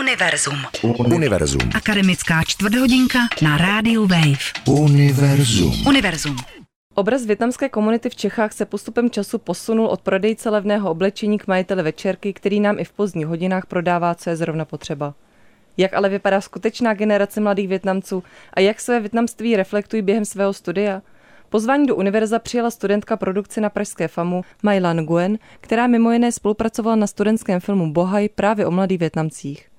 Univerzum. Univerzum. Akademická čtvrthodinka na rádiu Wave. Univerzum. Univerzum. Obraz větnamské komunity v Čechách se postupem času posunul od prodejce levného oblečení k majiteli večerky, který nám i v pozdních hodinách prodává, co je zrovna potřeba. Jak ale vypadá skutečná generace mladých Větnamců a jak své větnamství reflektují během svého studia? Pozvání do univerza přijela studentka produkce na Pražské FAMu Mailan Guen, která mimo jiné spolupracovala na studentském filmu Bohaj právě o mladých Větnamcích.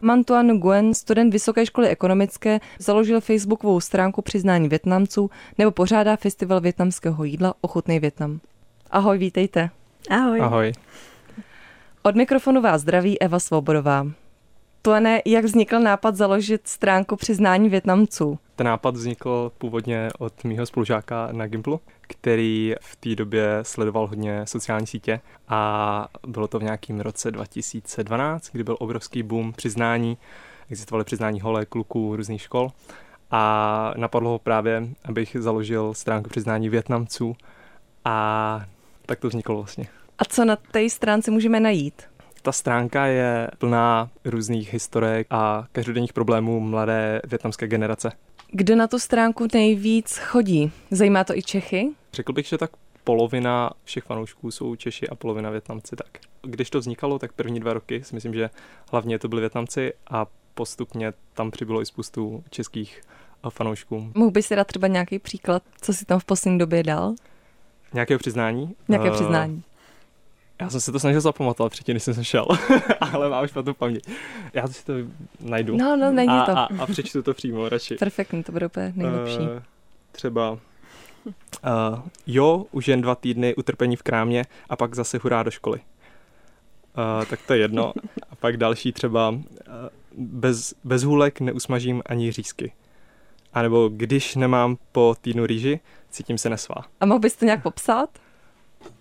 Mantuan Nguyen, student Vysoké školy ekonomické, založil facebookovou stránku přiznání Větnamců nebo pořádá festival větnamského jídla Ochutnej Větnam. Ahoj, vítejte. Ahoj. Ahoj. Od mikrofonu vás zdraví Eva Svobodová. Tuane, jak vznikl nápad založit stránku přiznání Větnamců? Ten nápad vznikl původně od mýho spolužáka na Gimplu, který v té době sledoval hodně sociální sítě a bylo to v nějakém roce 2012, kdy byl obrovský boom přiznání. Existovaly přiznání holé kluků různých škol a napadlo ho právě, abych založil stránku přiznání Větnamců a tak to vzniklo vlastně. A co na té stránce můžeme najít? Ta stránka je plná různých historek a každodenních problémů mladé větnamské generace. Kdo na tu stránku nejvíc chodí? Zajímá to i Čechy? Řekl bych, že tak polovina všech fanoušků jsou Češi a polovina Větnamci tak. Když to vznikalo, tak první dva roky si myslím, že hlavně to byli Větnamci a postupně tam přibylo i spoustu českých fanoušků. Mohl bys si dát třeba nějaký příklad, co si tam v poslední době dal? Nějakého přiznání? Nějaké uh, přiznání. Já jsem se to snažil zapamatovat předtím, než jsem šel, ale mám špatnou paměť. Já si to najdu. No, no, není a, to. A, a přečtu to přímo radši. Perfektní, to bude úplně nejlepší. Uh, třeba uh, jo, už jen dva týdny utrpení v krámě a pak zase hurá do školy. Uh, tak to je jedno. A pak další třeba uh, bez, bez hůlek neusmažím ani řízky. A nebo když nemám po týdnu rýži, cítím se nesvá. A mohl bys to nějak popsat?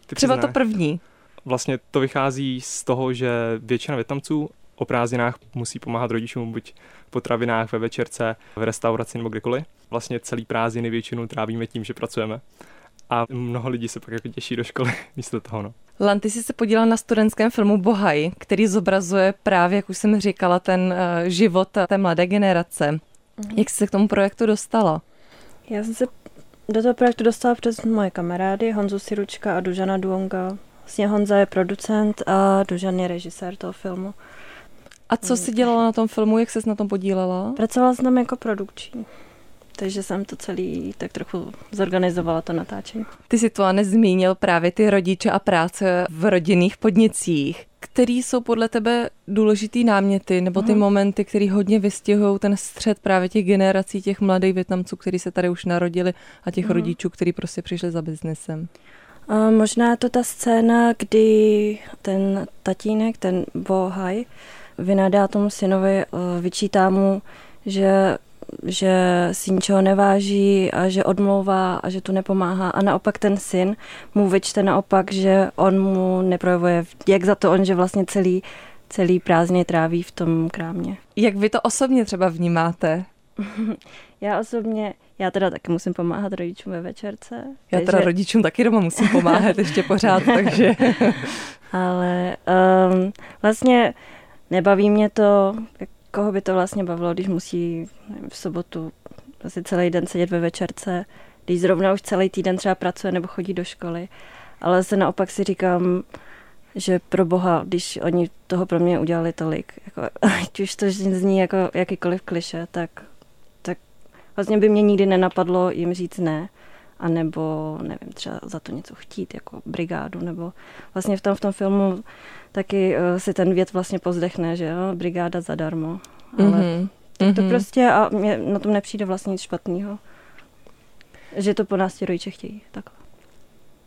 Ty třeba přiznáš? to první. Vlastně to vychází z toho, že většina Větnamců o prázdninách musí pomáhat rodičům buď v potravinách, ve večerce, v restauraci nebo kdekoliv. Vlastně celý prázdniny většinou trávíme tím, že pracujeme. A mnoho lidí se pak jako těší do školy místo toho. No. Lan, ty jsi se podílel na studentském filmu Bohaj, který zobrazuje právě, jak už jsem říkala, ten uh, život té mladé generace. Mm. Jak jsi se k tomu projektu dostala? Já jsem se do toho projektu dostala přes moje kamarády Honzu Siručka a Dužana Duonga. Vlastně Honza je producent a Dužan je režisér toho filmu. A co jsi dělala na tom filmu, jak ses na tom podílela? Pracovala jsem tam jako produkční. Takže jsem to celý tak trochu zorganizovala to natáčení. Ty si to nezmínil právě ty rodiče a práce v rodinných podnicích. Který jsou podle tebe důležitý náměty nebo ty hmm. momenty, které hodně vystihují ten střed právě těch generací těch mladých Větnamců, kteří se tady už narodili a těch hmm. rodičů, kteří prostě přišli za biznesem? A možná to ta scéna, kdy ten tatínek, ten Bohaj, vynadá tomu synovi, vyčítá mu, že že si ničeho neváží a že odmlouvá a že tu nepomáhá. A naopak ten syn mu vyčte naopak, že on mu neprojevuje jak za to on, že vlastně celý, celý prázdně tráví v tom krámě. Jak vy to osobně třeba vnímáte? Já osobně, já teda taky musím pomáhat rodičům ve večerce. Já takže... teda rodičům taky doma musím pomáhat ještě pořád, takže... Ale um, vlastně nebaví mě to, koho by to vlastně bavilo, když musí nevím, v sobotu asi celý den sedět ve večerce, když zrovna už celý týden třeba pracuje nebo chodí do školy. Ale se naopak si říkám, že pro boha, když oni toho pro mě udělali tolik, jako, ať už to zní jako jakýkoliv kliše, tak, tak vlastně by mě nikdy nenapadlo jim říct ne, anebo nevím, třeba za to něco chtít, jako brigádu, nebo vlastně v tom, v tom filmu taky uh, si ten věd vlastně pozdechne, že jo, brigáda zadarmo, ale mm-hmm. tak to mm-hmm. prostě a mě na tom nepřijde vlastně nic špatného, že to po nás ti rodiče chtějí, tak.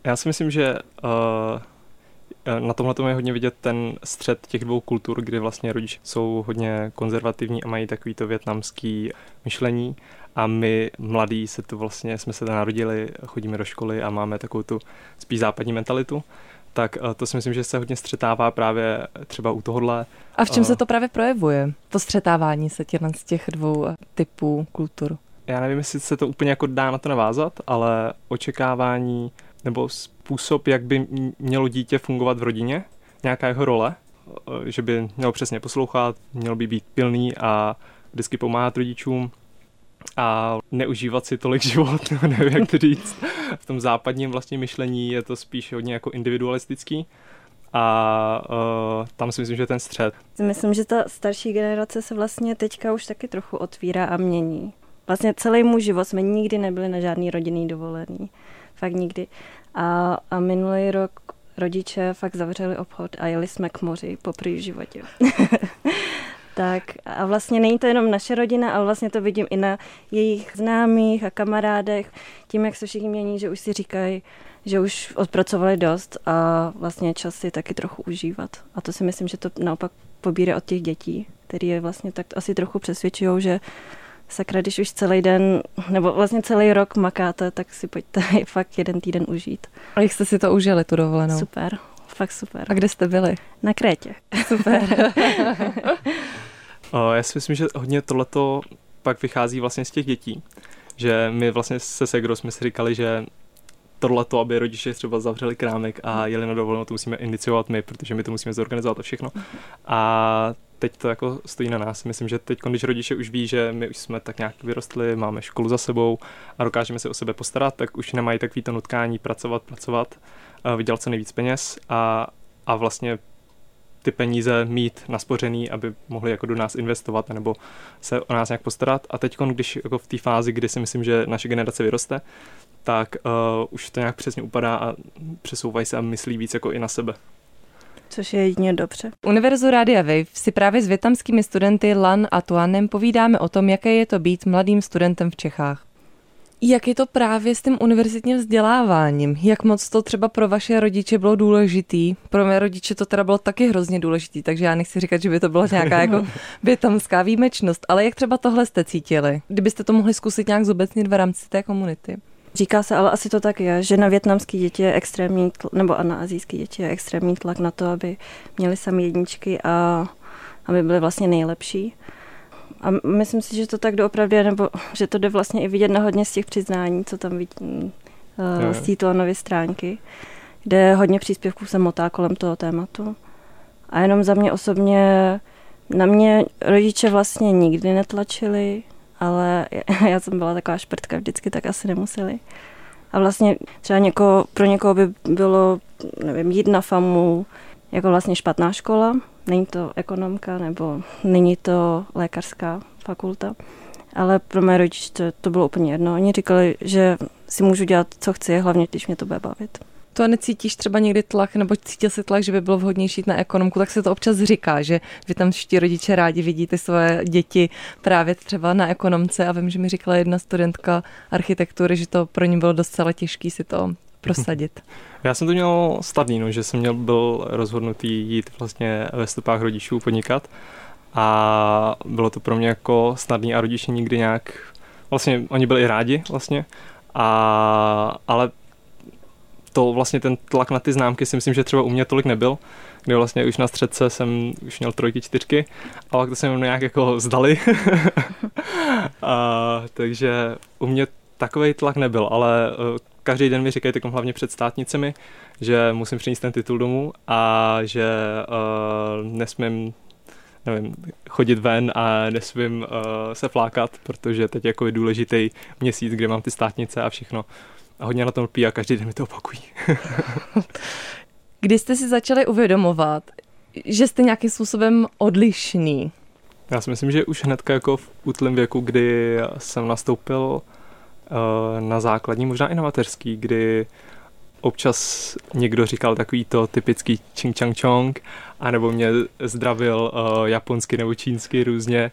Já si myslím, že uh, na tomhle je hodně vidět ten střed těch dvou kultur, kdy vlastně rodiče jsou hodně konzervativní a mají takový to větnamský myšlení a my mladí se tu vlastně, jsme se narodili, chodíme do školy a máme takovou tu spíš západní mentalitu tak eh, to si myslím, že se hodně střetává právě třeba u tohohle. A v čem se to právě projevuje, to střetávání se těch, z těch dvou eh, typů kultur? Já nevím, jestli se to úplně jako dá na to navázat, ale očekávání nebo způsob, jak by mělo dítě fungovat v rodině, nějaká jeho role, eh, že by měl přesně poslouchat, měl by být pilný a vždycky pomáhat rodičům a neužívat si tolik život, nevím jak to říct. V tom západním vlastně myšlení je to spíš hodně jako individualistický a uh, tam si myslím, že ten střed. Myslím, že ta starší generace se vlastně teďka už taky trochu otvírá a mění. Vlastně celý můj život jsme nikdy nebyli na žádný rodinný dovolený. Fakt nikdy. A, a minulý rok rodiče fakt zavřeli obchod a jeli jsme k moři po v životě. tak a vlastně není to jenom naše rodina, ale vlastně to vidím i na jejich známých a kamarádech, tím, jak se všichni mění, že už si říkají, že už odpracovali dost a vlastně čas si taky trochu užívat. A to si myslím, že to naopak pobírá od těch dětí, který je vlastně tak asi trochu přesvědčují, že sakra, když už celý den, nebo vlastně celý rok makáte, tak si pojďte fakt jeden týden užít. A jak jste si to užili, tu dovolenou? Super, fakt super. A kde jste byli? Na Krétě. Super. Já si myslím, že hodně tohleto pak vychází vlastně z těch dětí. Že my vlastně se Segro jsme si říkali, že tohleto, aby rodiče třeba zavřeli krámek a jeli na dovolenou, to musíme iniciovat my, protože my to musíme zorganizovat a všechno. A teď to jako stojí na nás. Myslím, že teď, když rodiče už ví, že my už jsme tak nějak vyrostli, máme školu za sebou a dokážeme se o sebe postarat, tak už nemají takový to nutkání pracovat, pracovat, vydělat co nejvíc peněz a, a vlastně ty peníze mít naspořený, aby mohli jako do nás investovat nebo se o nás nějak postarat. A teď, když jako v té fázi, kdy si myslím, že naše generace vyroste, tak uh, už to nějak přesně upadá a přesouvají se a myslí víc jako i na sebe. Což je jedině dobře. Univerzu Rádia Wave si právě s větnamskými studenty Lan a Tuanem povídáme o tom, jaké je to být mladým studentem v Čechách. Jak je to právě s tím univerzitním vzděláváním? Jak moc to třeba pro vaše rodiče bylo důležitý? Pro mé rodiče to teda bylo taky hrozně důležitý, takže já nechci říkat, že by to byla nějaká jako větamská výjimečnost, ale jak třeba tohle jste cítili? Kdybyste to mohli zkusit nějak zobecnit v rámci té komunity? Říká se, ale asi to tak je, že na větnamské děti je extrémní, tlak, nebo a na azijské děti je extrémní tlak na to, aby měli sami jedničky a aby byly vlastně nejlepší. A myslím si, že to tak doopravdy nebo že to jde vlastně i vidět na hodně z těch přiznání, co tam vidím uh, z té Toanovy stránky, kde hodně příspěvků se motá kolem toho tématu. A jenom za mě osobně, na mě rodiče vlastně nikdy netlačili, ale já jsem byla taková šprtka vždycky, tak asi nemuseli. A vlastně třeba někoho, pro někoho by bylo, nevím, jít na FAMu jako vlastně špatná škola, není to ekonomka nebo není to lékařská fakulta, ale pro mé rodiče to, to bylo úplně jedno. Oni říkali, že si můžu dělat, co chci, hlavně když mě to bude bavit. To necítíš třeba někdy tlak, nebo cítil si tlak, že by bylo vhodnější jít na ekonomku, tak se to občas říká, že vy tam všichni rodiče rádi vidíte svoje děti právě třeba na ekonomce a vím, že mi říkala jedna studentka architektury, že to pro ní bylo docela těžké si to prosadit. Já jsem to měl snadný, no, že jsem měl byl rozhodnutý jít vlastně ve stopách rodičů podnikat a bylo to pro mě jako snadný a rodiče nikdy nějak, vlastně oni byli i rádi vlastně, a, ale to vlastně ten tlak na ty známky si myslím, že třeba u mě tolik nebyl, kdy vlastně už na středce jsem už měl trojky, čtyřky, a pak to se nějak jako zdali. a, takže u mě takový tlak nebyl, ale každý den mi říkají takom hlavně před státnicemi, že musím přinést ten titul domů a že uh, nesmím nevím, chodit ven a nesmím uh, se flákat, protože teď jako je důležitý měsíc, kde mám ty státnice a všechno a hodně na tom lpí a každý den mi to opakují. Kdy jste si začali uvědomovat, že jste nějakým způsobem odlišný? Já si myslím, že už hnedka jako v útlém věku, kdy jsem nastoupil uh, na základní, možná i na mateřský, kdy občas někdo říkal takový to typický ching chang chong, anebo mě zdravil uh, japonsky nebo čínsky různě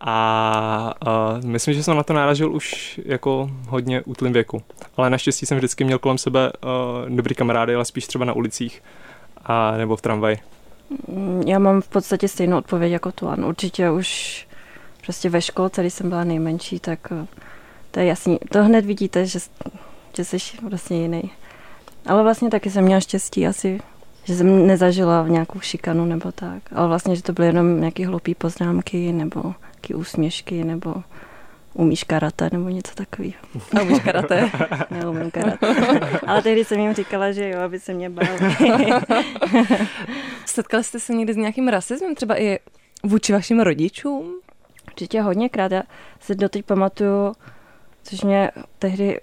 a uh, myslím, že jsem na to náražil už jako hodně útlým věku. Ale naštěstí jsem vždycky měl kolem sebe uh, dobrý kamarády, ale spíš třeba na ulicích a nebo v tramvaji. Mm, já mám v podstatě stejnou odpověď jako tu. Ano, určitě už prostě ve školce, když jsem byla nejmenší, tak uh, to je jasný. To hned vidíte, že, že jsi vlastně jiný. Ale vlastně taky jsem měla štěstí asi, že jsem nezažila v nějakou šikanu nebo tak. Ale vlastně, že to byly jenom nějaké hloupé poznámky nebo nějaké úsměšky nebo umíš karate nebo něco takového. A umíš karate? Neumím karate. Ale tehdy jsem jim říkala, že jo, aby se mě báli. Setkali jste se někdy s nějakým rasismem, třeba i vůči vašim rodičům? Určitě hodněkrát. Já si doteď pamatuju, což mě tehdy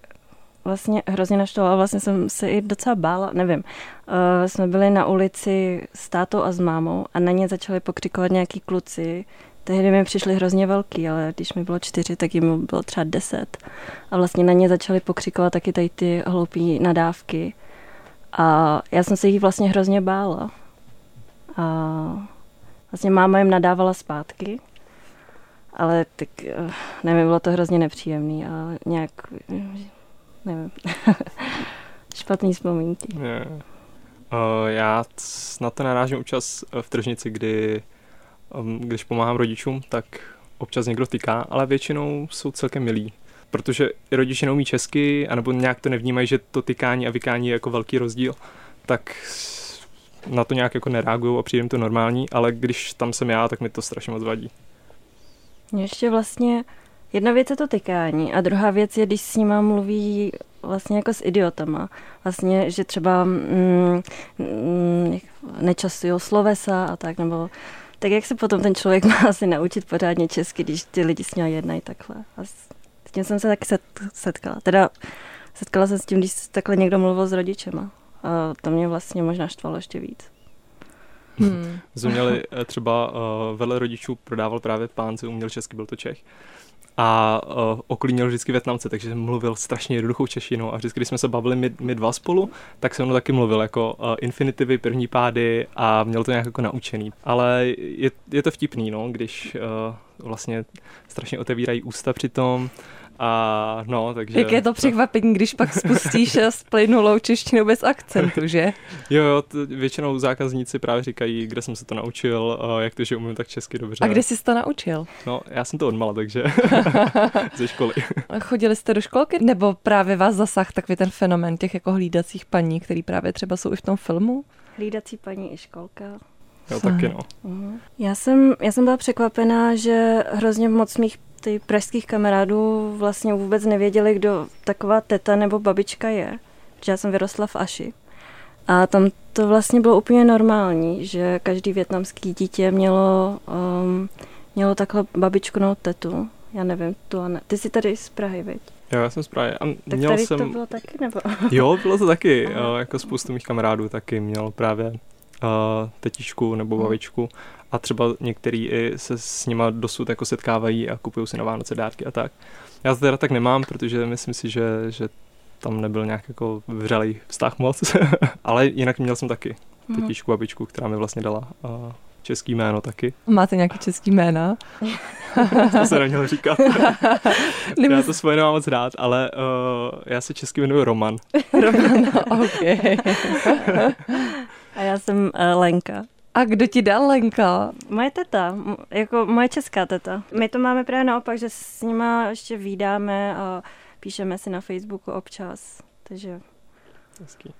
vlastně hrozně naštvalo a vlastně jsem se i docela bála, nevím. Uh, jsme byli na ulici s tátou a s mámou a na ně začali pokřikovat nějaký kluci. Tehdy mi přišli hrozně velký, ale když mi bylo čtyři, tak jim bylo třeba deset. A vlastně na ně začali pokřikovat taky tady ty hloupé nadávky. A já jsem se jich vlastně hrozně bála. A vlastně máma jim nadávala zpátky, ale tak eh, nevím, bylo to hrozně nepříjemný a nějak nevím, špatný vzpomínky. Yeah. Uh, já na to narážím občas v tržnici, kdy um, když pomáhám rodičům, tak občas někdo tyká, ale většinou jsou celkem milí. Protože rodiče neumí česky, anebo nějak to nevnímají, že to tykání a vykání je jako velký rozdíl, tak na to nějak jako nereagují a přijde to normální, ale když tam jsem já, tak mi to strašně moc vadí. Mě ještě vlastně Jedna věc je to tykání a druhá věc je, když s nima mluví vlastně jako s idiotama. Vlastně, že třeba mm, mm, nečasují slovesa a tak, nebo tak jak se potom ten člověk má asi naučit pořádně česky, když ty lidi s ním jednají takhle. A s tím jsem se taky setkala. Teda setkala se s tím, když takhle někdo mluvil s rodičema. A to mě vlastně možná štvalo ještě víc. Hmm. Jsme měli eh, třeba uh, vele rodičů prodával právě pán, co uměl česky, byl to Čech a uh, oklínil vždycky Větnamce, takže mluvil strašně jednoduchou češtinou a vždycky, když jsme se bavili my, my dva spolu, tak se mnou taky mluvil jako uh, infinitivy, první pády a měl to nějak jako naučený. Ale je, je to vtipný, no, když uh, vlastně strašně otevírají ústa při tom a no, takže... Jak je to překvapení, když pak spustíš s plynulou češtinu bez akcentu, že? Jo, jo, t- většinou zákazníci právě říkají, kde jsem se to naučil, jak to, že umím tak česky dobře. A kde jsi to naučil? No, já jsem to odmala, takže ze školy. Chodili jste do školky? Nebo právě vás zasah takový ten fenomen těch jako hlídacích paní, který právě třeba jsou i v tom filmu? Hlídací paní i školka. Jo, taky no. Uh-huh. Já jsem, já jsem byla překvapená, že hrozně moc mých ty pražských kamarádů vlastně vůbec nevěděli, kdo taková teta nebo babička je. Protože já jsem vyrostla v Aši. A tam to vlastně bylo úplně normální, že každý větnamský dítě mělo, um, mělo takhle babičku nebo tetu. Já nevím, tu ne. Ty jsi tady z Prahy, viď? Jo, já jsem z Prahy. A tak měl tady jsem... to bylo taky, nebo? jo, bylo to taky. jo, jako spoustu mých kamarádů taky měl právě uh, tetičku nebo mhm. babičku a třeba některý i se s nima dosud jako setkávají a kupují si na Vánoce dárky a tak. Já to teda tak nemám, protože myslím si, že, že tam nebyl nějak jako vřelý vztah moc, ale jinak měl jsem taky tetičku, babičku, která mi vlastně dala uh, český jméno taky. Máte nějaký český jména? to se neměl říkat. já to svoje nemám moc rád, ale uh, já se česky jmenuji Roman. Roman, ok. A já jsem uh, Lenka. A kdo ti dal Lenka? Moje teta, jako moje česká teta. My to máme právě naopak, že s nima ještě výdáme a píšeme si na Facebooku občas. Takže... Hezký.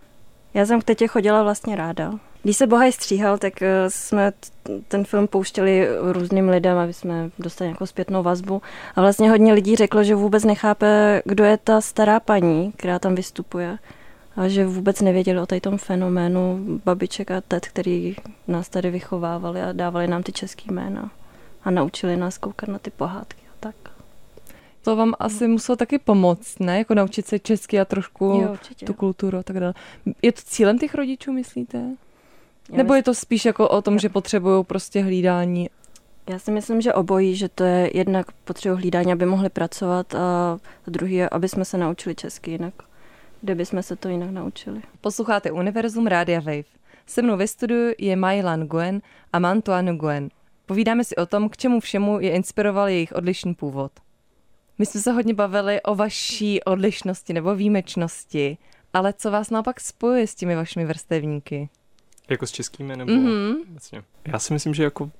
Já jsem k tetě chodila vlastně ráda. Když se Bohaj stříhal, tak eh, jsme ten film pouštěli různým lidem, aby jsme dostali nějakou zpětnou vazbu. A vlastně hodně lidí řeklo, že vůbec nechápe, kdo je ta stará paní, která tam vystupuje a že vůbec nevěděli o tom fenoménu babiček a tet, který nás tady vychovávali a dávali nám ty český jména a naučili nás koukat na ty pohádky a tak. To vám asi muselo taky pomoct, ne? Jako naučit se česky a trošku jo, tu kulturu a tak dále. Je to cílem těch rodičů, myslíte? Já Nebo je to spíš jako o tom, že potřebují prostě hlídání? Já si myslím, že obojí, že to je jednak potřebují hlídání, aby mohli pracovat a druhý je, aby jsme se naučili česky jinak kde bychom se to jinak naučili. Posloucháte Univerzum Rádia Wave. Se mnou ve studiu je Mailan Guen a Mantuan Guen. Povídáme si o tom, k čemu všemu je inspiroval jejich odlišný původ. My jsme se hodně bavili o vaší odlišnosti nebo výjimečnosti, ale co vás naopak spojuje s těmi vašimi vrstevníky? Jako s českými nebo mm-hmm. vlastně? Já si myslím, že jako uh,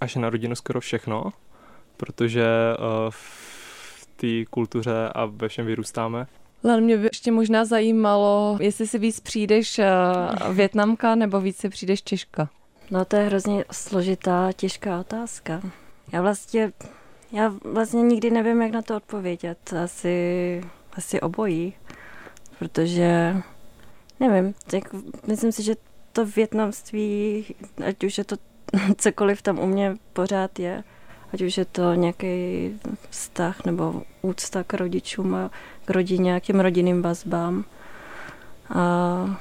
až na rodinu skoro všechno, protože uh, v té kultuře a ve všem vyrůstáme. Len mě by ještě možná zajímalo, jestli si víc přijdeš uh, Větnamka nebo víc si přijdeš Češka. No to je hrozně složitá, těžká otázka. Já vlastně, Já vlastně nikdy nevím, jak na to odpovědět. Asi, asi obojí, protože nevím, tak myslím si, že to větnamství, ať už je to cokoliv tam u mě pořád je, ať už je to nějaký vztah nebo úcta k rodičům a k rodině a k těm rodinným vazbám. A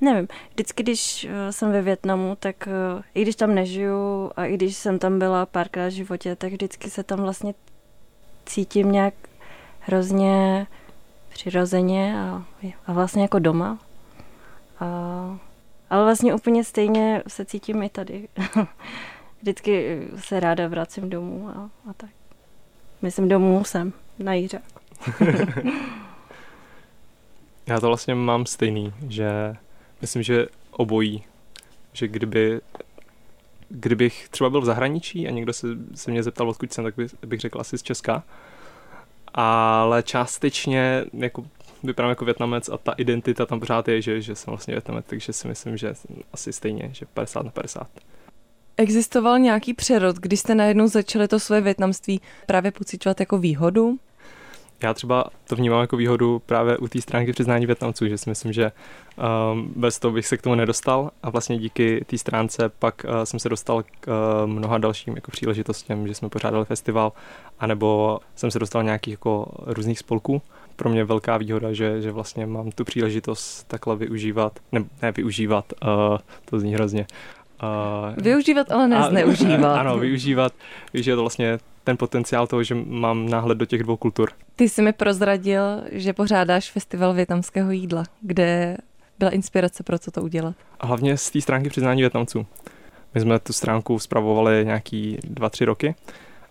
nevím, vždycky, když eh, jsem ve Větnamu, tak eh, i když tam nežiju a i když jsem tam byla párkrát v životě, tak vždycky se tam vlastně cítím nějak hrozně přirozeně a, a vlastně jako doma. A, ale vlastně úplně stejně se cítím i tady. Vždycky se ráda vracím domů a, a tak. Myslím domů jsem, na Jíře. Já to vlastně mám stejný, že myslím, že obojí. Že kdyby kdybych třeba byl v zahraničí a někdo se, se mě zeptal, odkud jsem, tak bych, bych řekl asi z Česka. Ale částečně jako vypadám jako větnamec a ta identita tam pořád je, že, že jsem vlastně větnamec, takže si myslím, že asi stejně, že 50 na 50. Existoval nějaký přerod, když jste najednou začali to své větnamství právě pocitovat jako výhodu? Já třeba to vnímám jako výhodu právě u té stránky přiznání Větnamců, že si myslím, že um, bez toho bych se k tomu nedostal a vlastně díky té stránce pak uh, jsem se dostal k uh, mnoha dalším jako příležitostem, že jsme pořádali festival, anebo jsem se dostal nějakých jako různých spolků. Pro mě velká výhoda, že, že vlastně mám tu příležitost takhle využívat, ne, ne využívat, uh, to zní hrozně, Uh, využívat, ale ne zneužívat. Ano, využívat, využívat vlastně ten potenciál toho, že mám náhled do těch dvou kultur. Ty jsi mi prozradil, že pořádáš festival větnamského jídla, kde byla inspirace pro co to udělat. A hlavně z té stránky přiznání Větnamců. My jsme tu stránku zpravovali nějaký dva, tři roky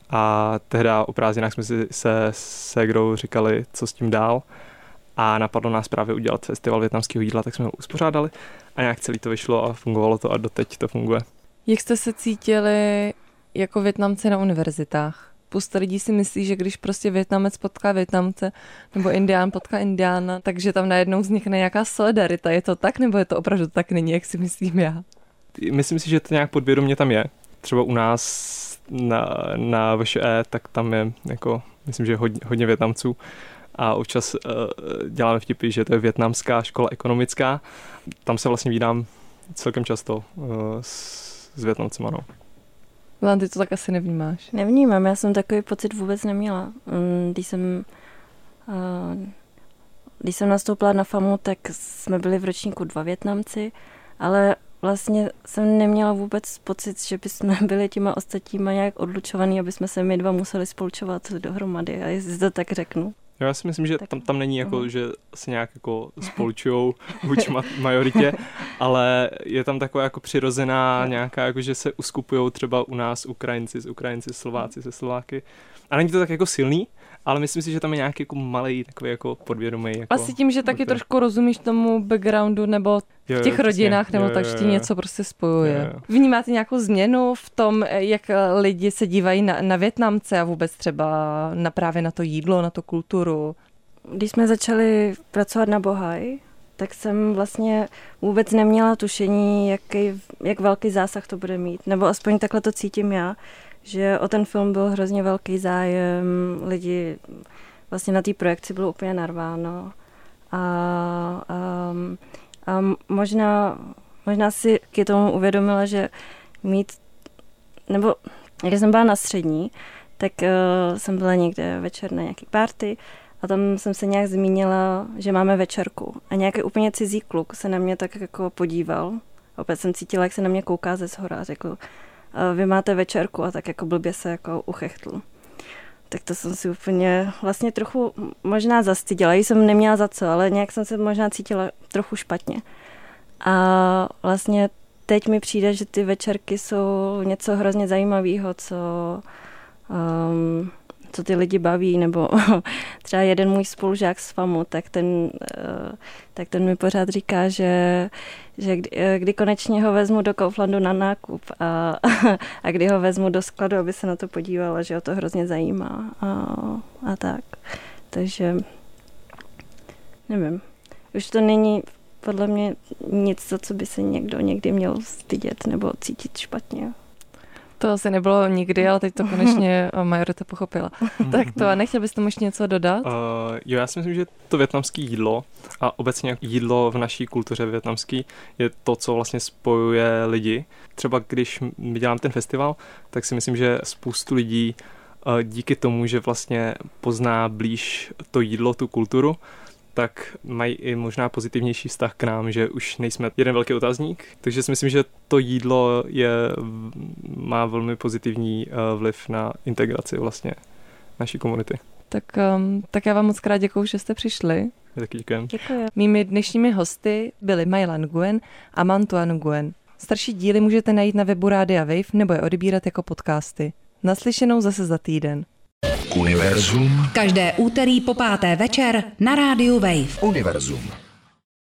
a tehdy o prázdninách jsme si se Segrou říkali, co s tím dál a napadlo nás právě udělat festival větnamského jídla, tak jsme ho uspořádali a nějak celý to vyšlo a fungovalo to a doteď to funguje. Jak jste se cítili jako Větnamci na univerzitách? Spousta lidí si myslí, že když prostě Větnamec potká Větnamce nebo Indián potká Indiána, takže tam najednou vznikne nějaká solidarita. Je to tak, nebo je to opravdu tak není, jak si myslím já? Myslím si, že to nějak podvědomě tam je. Třeba u nás na, na VŠE, tak tam je jako, myslím, že hodně, hodně Větnamců a občas uh, děláme vtipy, že to je větnamská škola ekonomická. Tam se vlastně vídám celkem často uh, s, s Větnamcema, no. Milan, ty to tak asi nevnímáš. Nevnímám, já jsem takový pocit vůbec neměla. Mm, když jsem, uh, když jsem nastoupila na FAMu, tak jsme byli v ročníku dva Větnamci, ale vlastně jsem neměla vůbec pocit, že bychom byli těma ostatníma nějak odlučovaný, aby jsme se my dva museli spolčovat dohromady, a jestli to tak řeknu. Já si myslím, že tam, tam není jako, uh-huh. že se nějak jako spolčujou vůči majoritě, ale je tam taková jako přirozená nějaká, jako že se uskupují třeba u nás Ukrajinci s Ukrajinci, Slováci se Slováky. A není to tak jako silný, ale myslím si, že tam je nějaký jako malý takový jako podvědomý. Jako Asi tím, že taky trošku rozumíš tomu backgroundu nebo v těch jo, rodinách, nebo jo, tak, že ti něco prostě spojuje. Jo, jo. Vnímáte nějakou změnu v tom, jak lidi se dívají na, na Větnamce a vůbec třeba na právě na to jídlo, na tu kulturu? Když jsme začali pracovat na Bohaj, tak jsem vlastně vůbec neměla tušení, jaký, jak velký zásah to bude mít. Nebo aspoň takhle to cítím já, že o ten film byl hrozně velký zájem, lidi vlastně na té projekci bylo úplně narváno. A, a, a možná, možná si k tomu uvědomila, že mít, nebo když jsem byla na střední, tak uh, jsem byla někde večer na nějaký party a tam jsem se nějak zmínila, že máme večerku. A nějaký úplně cizí kluk se na mě tak jako podíval. Opět jsem cítila, jak se na mě kouká ze zhora a řekl, vy máte večerku a tak jako blbě se jako uchechtl. Tak to jsem si úplně vlastně trochu možná zastyděla. Jsem neměla za co, ale nějak jsem se možná cítila trochu špatně. A vlastně teď mi přijde, že ty večerky jsou něco hrozně zajímavého, co um, co ty lidi baví, nebo třeba jeden můj spolužák z FAMu, tak ten, eh, tak ten mi pořád říká, že, že kdy, eh, kdy konečně ho vezmu do Kauflandu na nákup a, a kdy ho vezmu do skladu, aby se na to podívala, že ho to hrozně zajímá a, a tak. Takže nevím. Už to není podle mě nic, za co by se někdo někdy měl stydět nebo cítit špatně. To asi nebylo nikdy, ale teď to konečně majorita pochopila. tak to, a nechtěl byste ještě něco dodat? Uh, jo, já si myslím, že to větnamské jídlo a obecně jídlo v naší kultuře větnamský je to, co vlastně spojuje lidi. Třeba když dělám ten festival, tak si myslím, že spoustu lidí uh, díky tomu, že vlastně pozná blíž to jídlo, tu kulturu, tak mají i možná pozitivnější vztah k nám, že už nejsme jeden velký otazník. Takže si myslím, že to jídlo je, má velmi pozitivní eh, vliv na integraci vlastně naší komunity. Tak, um, tak já vám moc krát děkuju, že jste přišli. Taky děkujem. Děkuji. Mými dnešními hosty byli Mailan Guen a Mantuan Guen. Starší díly můžete najít na webu Rádia Wave nebo je odebírat jako podcasty. Naslyšenou zase za týden. Univerzum. Každé úterý po páté večer na rádiu Wave. Univerzum.